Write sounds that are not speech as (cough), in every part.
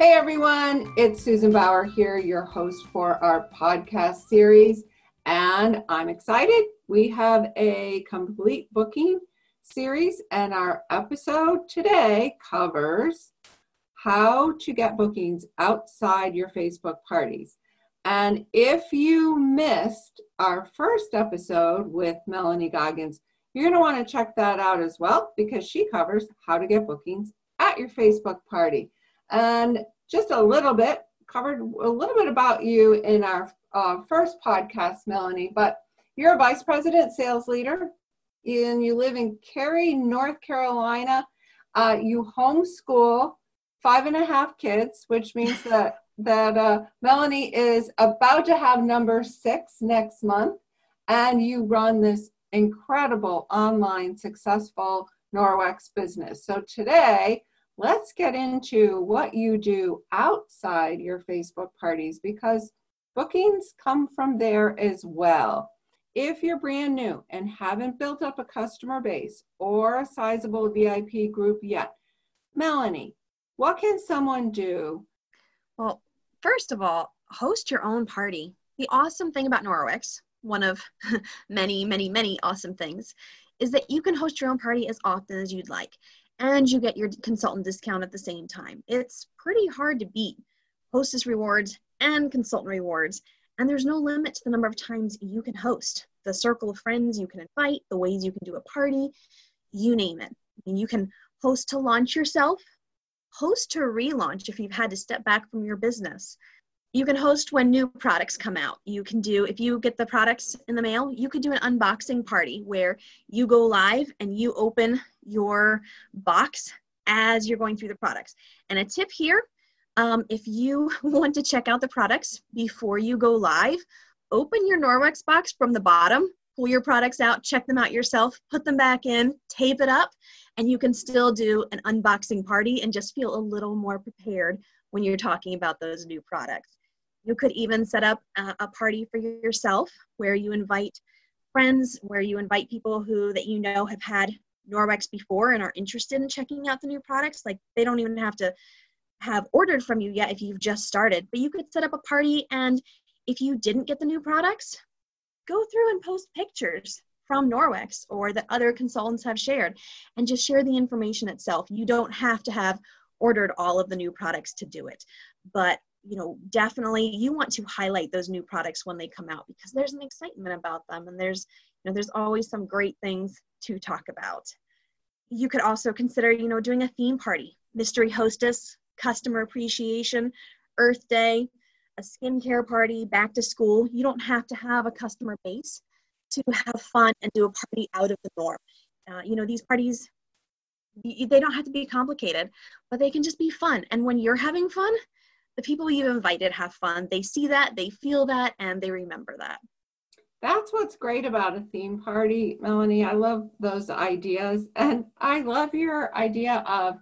Hey everyone, it's Susan Bauer here, your host for our podcast series. And I'm excited. We have a complete booking series, and our episode today covers how to get bookings outside your Facebook parties. And if you missed our first episode with Melanie Goggins, you're going to want to check that out as well because she covers how to get bookings at your Facebook party and just a little bit covered a little bit about you in our uh, first podcast, Melanie. But you're a vice president sales leader, and you live in Cary, North Carolina. Uh, you homeschool five and a half kids, which means that that uh, Melanie is about to have number six next month, and you run this incredible online successful Norwex business. So today let's get into what you do outside your Facebook parties because bookings come from there as well. If you're brand new and haven't built up a customer base or a sizable VIP group yet, Melanie, what can someone do? Well, first of all, host your own party. The awesome thing about Norwex, one of (laughs) many, many, many awesome things, is that you can host your own party as often as you'd like and you get your consultant discount at the same time. It's pretty hard to beat hostess rewards and consultant rewards, and there's no limit to the number of times you can host, the circle of friends you can invite, the ways you can do a party, you name it. Mean, you can host to launch yourself, host to relaunch if you've had to step back from your business. You can host when new products come out. You can do, if you get the products in the mail, you could do an unboxing party where you go live and you open your box as you're going through the products. And a tip here um, if you (laughs) want to check out the products before you go live, open your Norwex box from the bottom, pull your products out, check them out yourself, put them back in, tape it up, and you can still do an unboxing party and just feel a little more prepared when you're talking about those new products. You could even set up a, a party for yourself where you invite friends, where you invite people who that you know have had Norwex before and are interested in checking out the new products, like they don't even have to have ordered from you yet if you've just started. But you could set up a party and if you didn't get the new products, go through and post pictures from Norwex or that other consultants have shared and just share the information itself. You don't have to have ordered all of the new products to do it. But you know, definitely you want to highlight those new products when they come out because there's an excitement about them and there's you know there's always some great things to talk about. You could also consider, you know, doing a theme party, mystery hostess, customer appreciation, Earth Day, a skincare party, back to school. You don't have to have a customer base to have fun and do a party out of the norm. Uh, you know, these parties, they don't have to be complicated, but they can just be fun. And when you're having fun, the people you've invited have fun. They see that, they feel that, and they remember that. That's what's great about a theme party, Melanie. I love those ideas. And I love your idea of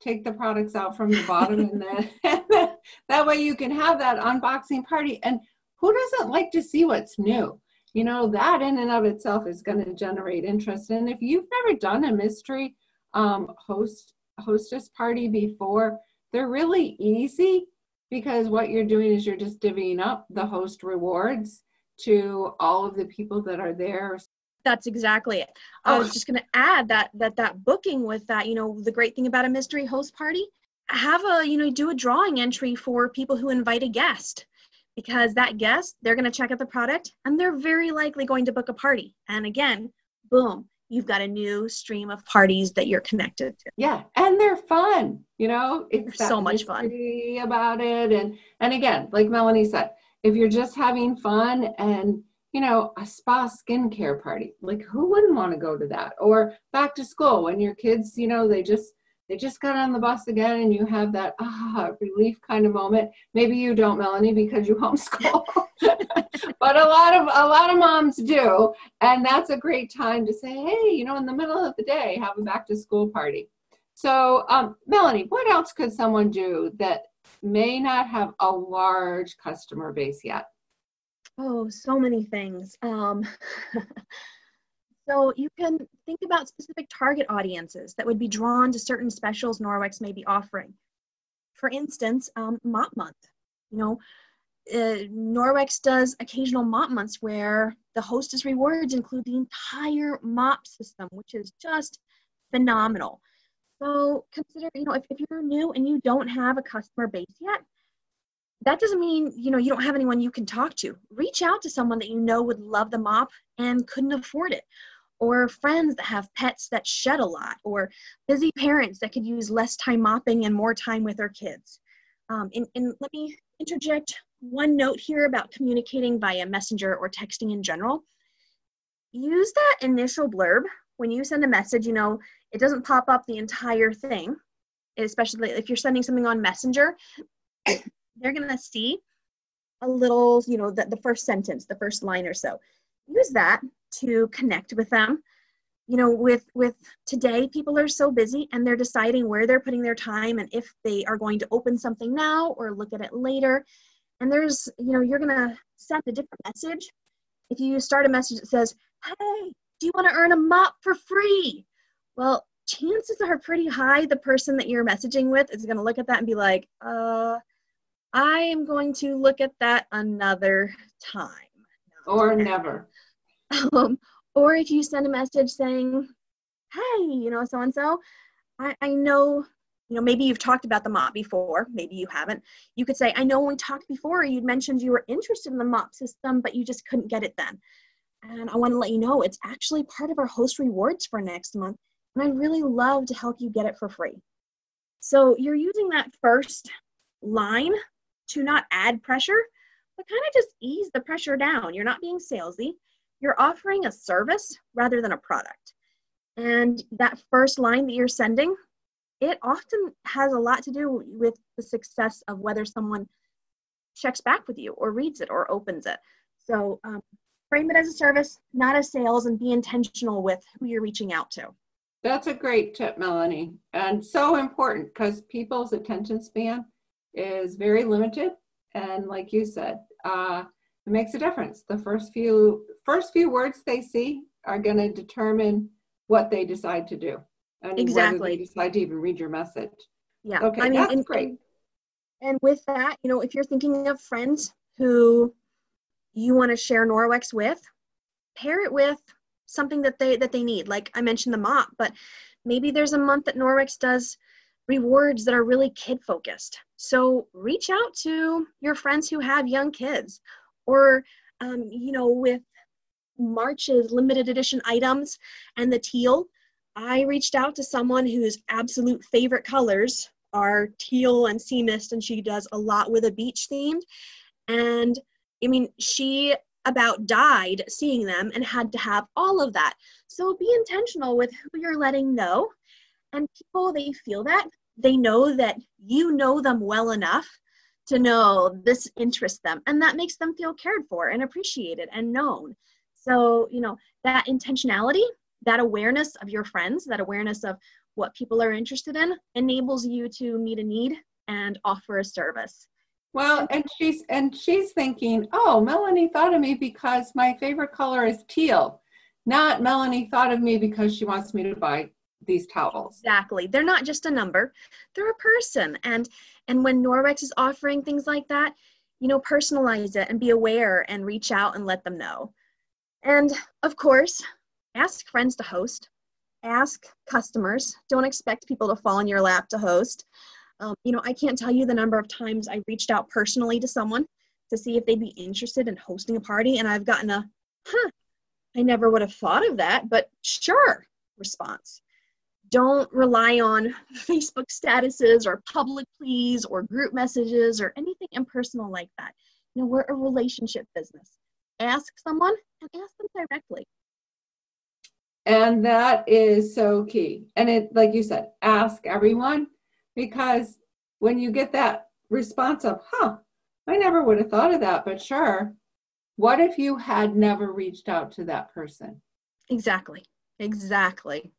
take the products out from the bottom and then, (laughs) that way you can have that unboxing party. And who doesn't like to see what's new? You know, that in and of itself is going to generate interest. And if you've never done a mystery um, host hostess party before, they're really easy because what you're doing is you're just divvying up the host rewards to all of the people that are there. That's exactly it. I was oh. just going to add that that that booking with that you know the great thing about a mystery host party have a you know do a drawing entry for people who invite a guest. Because that guest they're going to check out the product and they're very likely going to book a party. And again boom you've got a new stream of parties that you're connected to. Yeah and they're fun you know? It's so much fun. about it and and again like melanie said if you're just having fun and you know a spa skincare party like who wouldn't want to go to that? Or back to school when your kids you know they just they just got on the bus again and you have that ah relief kind of moment maybe you don't melanie because you (laughs) homeschool but a lot of a lot of moms do and that's a great time to say hey you know in the middle of the day have a back to school party so um, melanie what else could someone do that may not have a large customer base yet? Oh, so many things. Um, (laughs) so you can think about specific target audiences that would be drawn to certain specials Norwex may be offering. for instance, um, Mop Month. You know, uh, Norwex does occasional mop months where the hostess rewards include the entire mop system, which is just phenomenal. So consider, you know, if, if you're new and you don't have a customer base yet, that doesn't mean, you know, you don't have anyone you can talk to. Reach out to someone that you know would love the mop and couldn't afford it. Or friends that have pets that shed a lot, or busy parents that could use less time mopping and more time with their kids. Um, and, and let me interject one note here about communicating via messenger or texting in general. Use that initial blurb when you send a message, you know, it doesn't pop up the entire thing, especially if you're sending something on Messenger, they're going to see a little, you know, the, the first sentence, the first line or so. Use that to connect with them. You know, with with today, people are so busy and they're deciding where they're putting their time and if they are going to open something now or look at it later. And there's, you know, you're going to send a different message. If you start a message that says, "Hey, do you want to earn a mop for free? Well, chances are pretty high the person that you're messaging with is going to look at that and be like, uh, I am going to look at that another time. Or never. (laughs) Um, or if you send a message saying, hey, you know, so and so, I, know, you know, maybe you've talked about the mop before, maybe you haven't. You could say, I know when we talked before, you'd mentioned you were interested in the mop system, but you just couldn't get it then. And I want to let you know it's actually part of our host rewards for next month. And I'd really love to help you get it for free. So you're using that first line to not add pressure, but kind of just ease the pressure down. You're not being salesy. You're offering a service rather than a product. And that first line that you're sending, it often has a lot to do with the success of whether someone checks back with you or reads it or opens it. So um, frame it as a service, not as sales, and be intentional with who you're reaching out to. That's a great tip, Melanie, and so important because people's attention span is very limited. And like you said, uh, it makes a difference. The first few first few words they see are going to determine what they decide to do and exactly whether they decide to even read your message. Yeah. Okay, I mean, that's and, great. And with that, you know, if you're thinking of friends who you want to share Norwex with, pair it with something that they that they need. Like I mentioned the mop, but maybe there's a month that Norwex does rewards that are really kid focused. So reach out to your friends who have young kids, or um, you know, with March's limited edition items and the teal. I reached out to someone whose absolute favorite colors are teal and sea mist, and she does a lot with a beach themed. And I mean, she about died seeing them and had to have all of that. So be intentional with who you're letting know. And people, they feel that. They know that you know them well enough to know this interests them. And that makes them feel cared for and appreciated and known. So, you know, that intentionality, that awareness of your friends, that awareness of what people are interested in enables you to meet a need and offer a service. Well, and she's and she's thinking, oh, Melanie thought of me because my favorite color is teal. Not Melanie thought of me because she wants me to buy these towels. Exactly. They're not just a number. They're a person. And and when Norwex is offering things like that, you know, personalize it and be aware and reach out and let them know. And of course, ask friends to host. Ask customers. Don't expect people to fall in your lap to host. Um, you know, I can't tell you the number of times I reached out personally to someone to see if they'd be interested in hosting a party, and I've gotten a, huh, I never would have thought of that, but sure response. Don't rely on (laughs) Facebook statuses or public pleas or group messages or anything impersonal like that. You know, we're a relationship business. Ask someone and ask them directly. And that is so key. And it, like you said, ask everyone because when you get that response of, huh, I never would have thought of that, but sure. What if you had never reached out to that person? Exactly. Exactly.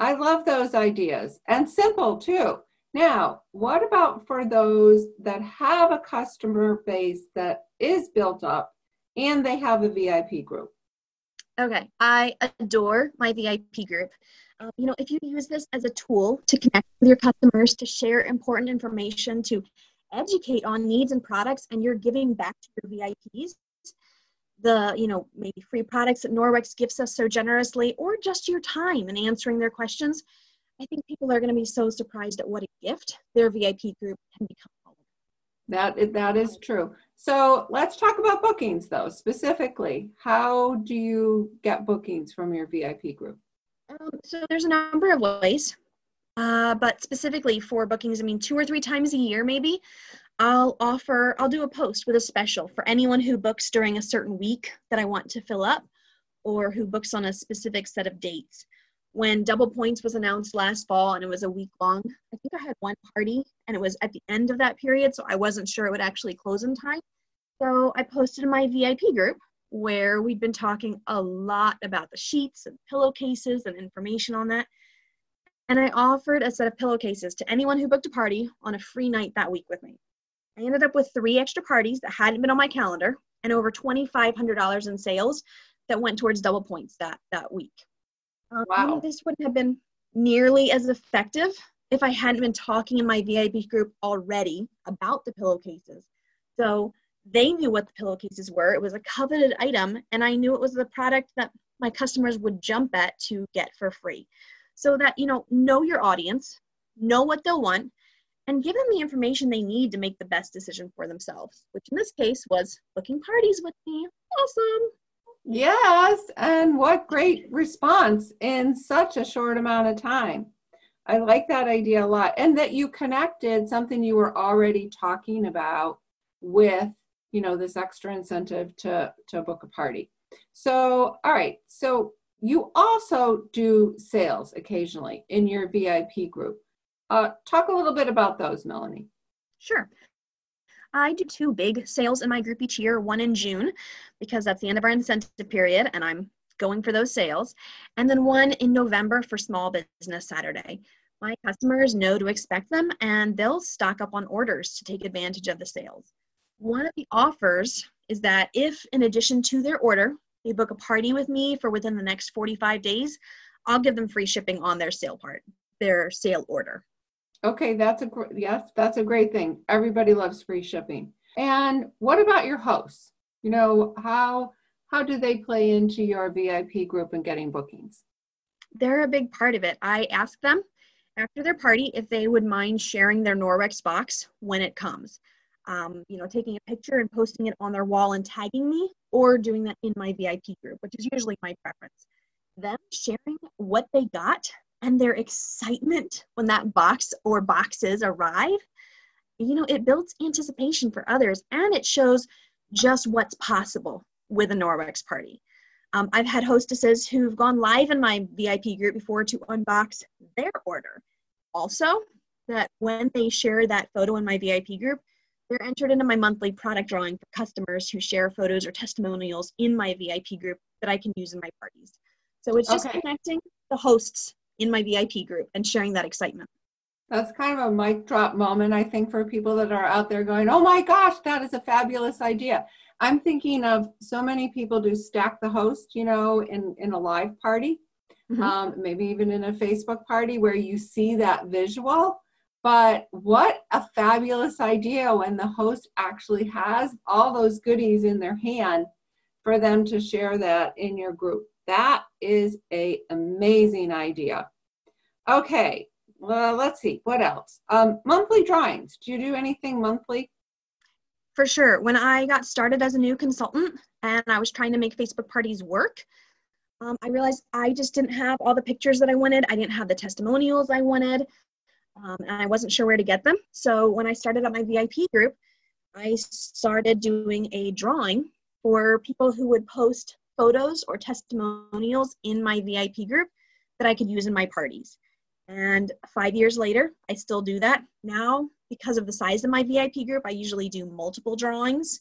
I love those ideas and simple too. Now, what about for those that have a customer base that is built up and they have a VIP group? Okay, I adore my VIP group. Um, you know, if you use this as a tool to connect with your customers, to share important information, to educate on needs and products, and you're giving back to your VIPs, the you know maybe free products that Norwex gives us so generously, or just your time in answering their questions, I think people are going to be so surprised at what a gift their VIP group can become. That that is true. So let's talk about bookings though, specifically. How do you get bookings from your VIP group? Um, so there's a number of ways, uh, but specifically for bookings, I mean, two or three times a year, maybe, I'll offer, I'll do a post with a special for anyone who books during a certain week that I want to fill up or who books on a specific set of dates. When double points was announced last fall and it was a week long i think i had one party and it was at the end of that period so i wasn't sure it would actually close in time. So i posted in my vip group where we'd been talking a lot about the sheets and pillowcases and information on that. And i offered a set of pillowcases to anyone who booked a party on a free night that week with me i ended up with three extra parties that hadn't been on my calendar and over $2500 in sales that went towards double points that that week um, wow. This wouldn't have been nearly as effective if I hadn't been talking in my VIP group already about the pillowcases. So they knew what the pillowcases were. It was a coveted item, and I knew it was the product that my customers would jump at to get for free. So that, you know, know your audience, know what they'll want, and give them the information they need to make the best decision for themselves, which in this case was booking parties with me. Awesome. Yes, and what great response in such a short amount of time. I like that idea a lot. And that you connected something you were already talking about with, you know, this extra incentive to to book a party. So, all right. So, you also do sales occasionally in your VIP group. Uh, talk a little bit about those, Melanie. Sure. I do two big sales in my group each year, one in June, because that's the end of our incentive period, and I'm going for those sales, and then one in November for Small Business Saturday. My customers know to expect them, and they'll stock up on orders to take advantage of the sales. One of the offers is that if, in addition to their order, they book a party with me for within the next 45 days, I'll give them free shipping on their sale part, their sale order. Okay, that's a yes, that's a great thing. Everybody loves free shipping. And what about your hosts? You know, how how do they play into your VIP group and getting bookings? They're a big part of it. I ask them after their party if they would mind sharing their Norwex box when it comes. Um, you know, taking a picture and posting it on their wall and tagging me, or doing that in my VIP group, which is usually my preference. Them sharing what they got and their excitement when that box or boxes arrive, you know, it builds anticipation for others and it shows just what's possible with a Norwex party. Um, I've had hostesses who've gone live in my VIP group before to unbox their order. Also, that when they share that photo in my VIP group, they're entered into my monthly product drawing for customers who share photos or testimonials in my VIP group that I can use in my parties. So it's just okay. connecting the hosts in my VIP group and sharing that excitement. That's kind of a mic drop moment, I think, for people that are out there going, oh my gosh, that is a fabulous idea. I'm thinking of so many people do stack the host, you know, in, in a live party, mm-hmm. um, maybe even in a Facebook party where you see that visual. But what a fabulous idea when the host actually has all those goodies in their hand for them to share that in your group. That is a amazing idea. Okay, well, let's see, what else? Um, monthly drawings. Do you do anything monthly? For sure. When I got started as a new consultant and I was trying to make Facebook parties work, um, I realized I just didn't have all the pictures that I wanted. I didn't have the testimonials I wanted, um, and I wasn't sure where to get them. So when I started up my VIP group, I started doing a drawing for people who would post photos or testimonials in my VIP group that I could use in my parties. And five years later, I still do that. Now, because of the size of my VIP group, I usually do multiple drawings.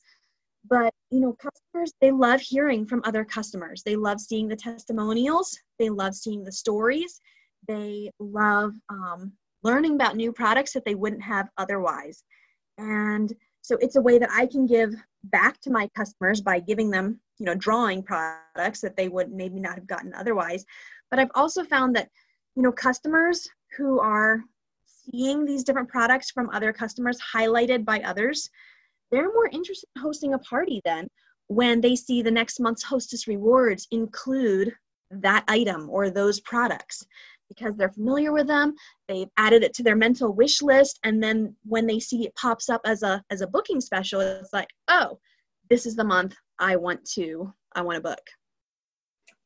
But, you know, customers, they love hearing from other customers. They love seeing the testimonials, they love seeing the stories, they love um, learning about new products that they wouldn't have otherwise. And so it's a way that I can give back to my customers by giving them you know drawing products that they would maybe not have gotten otherwise. But i've also found that you know, customers who are seeing these different products from other customers highlighted by others, they're more interested in hosting a party then when they see the next month's hostess rewards include that item or those products because they're familiar with them they've added it to their mental wish list and then when they see it pops up as a as a booking special it's like oh this is the month i want to i want to book.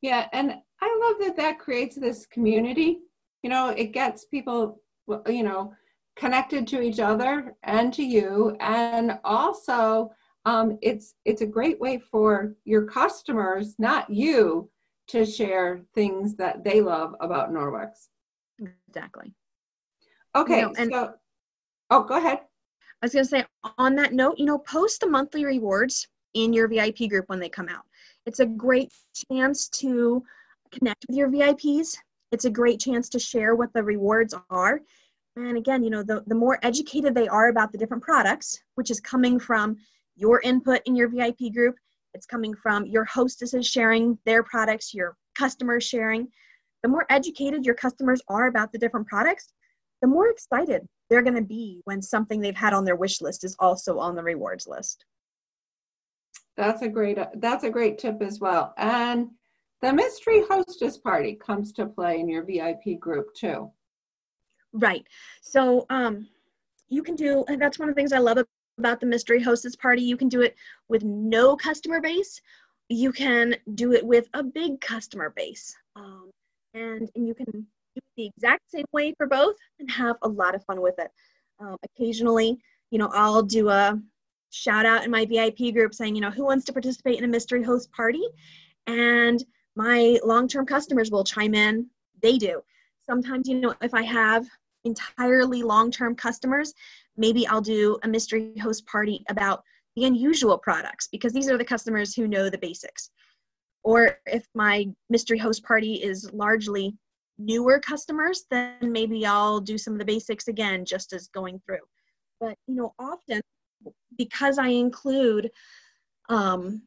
Yeah and i love that that creates this community. You know it gets people you know connected to each other and to you and also um, it's it's a great way for your customers not you to share things that they love about norwex. Exactly. Okay you know, and so oh go ahead. I was going to say on that note you know post the monthly rewards in your vip group when they come out. It's a great chance to connect with your vips it's a great chance to share what the rewards are. And again, you know, the, the more educated they are about the different products, which is coming from your input in your VIP group, it's coming from your hostesses sharing their products, your customers sharing. The more educated your customers are about the different products, the more excited they're going to be when something they've had on their wish list is also on the rewards list. That's a great that's a great tip as well. And the mystery hostess party comes to play in your VIP group too. Right. So um, you can do, and that's one of the things I love about the mystery hostess party. You can do it with no customer base. You can do it with a big customer base. Um, and, and you can do it the exact same way for both and have a lot of fun with it. Um, occasionally, you know, I'll do a shout out in my VIP group saying, you know, who wants to participate in a mystery host party? And my long term customers will chime in. They do. Sometimes, you know, if I have entirely long-term customers, maybe I'll do a mystery host party about the unusual products because these are the customers who know the basics. Or if my mystery host party is largely newer customers, then maybe I'll do some of the basics again, just as going through. But you know, often because I include um,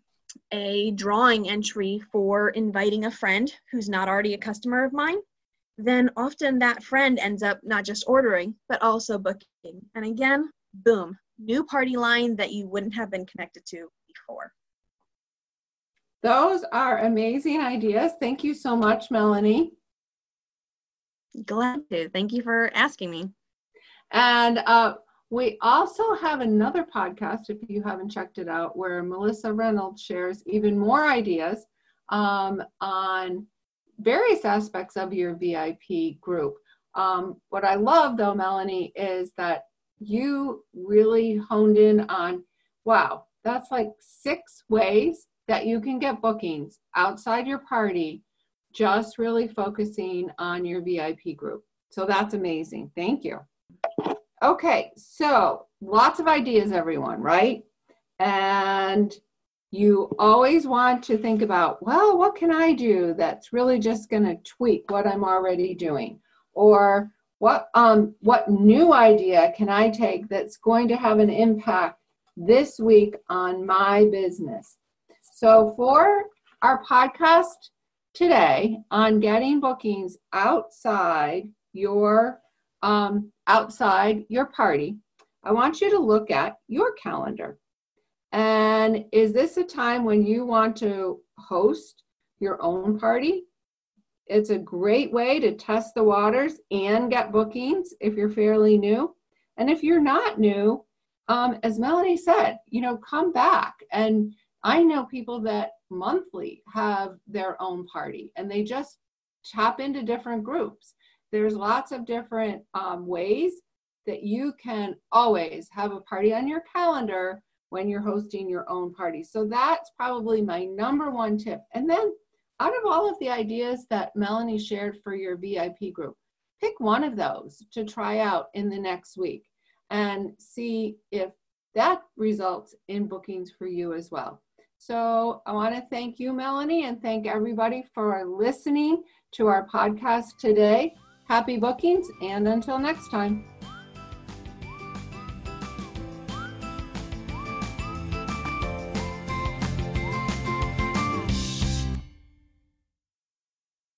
a drawing entry for inviting a friend who's not already a customer of mine, then often that friend ends up not just ordering, but also booking. And again, boom, new party line that you wouldn't have been connected to before. Those are amazing ideas. Thank you so much, Melanie. Glad to. Thank you for asking me. And uh, we also have another podcast, if you haven't checked it out, where Melissa Reynolds shares even more ideas um, on various aspects of your VIP group. Um, what I love though, Melanie, is that you really honed in on wow, that's like six ways that you can get bookings outside your party, just really focusing on your VIP group. So that's amazing. Thank you. Okay, so lots of ideas, everyone, right? And you always want to think about, well, what can I do that's really just going to tweak what I'm already doing? Or what um what new idea can I take that's going to have an impact this week on my business? So for our podcast today on getting bookings outside your um, outside your party, I want you to look at your calendar and is this a time when you want to host your own party? It's a great way to test the waters and get bookings if you're fairly new. And if you're not new, um, as Melanie said, you know, come back. And I know people that monthly have their own party and they just tap into different groups. There's lots of different um, ways that you can always have a party on your calendar when you're hosting your own party. So that's probably my number one tip. And then out of all of the ideas that Melanie shared for your VIP group, pick one of those to try out in the next week and see if that results in bookings for you as well. So I want to thank you, Melanie, and thank everybody for listening to our podcast today. Happy bookings, and until next time.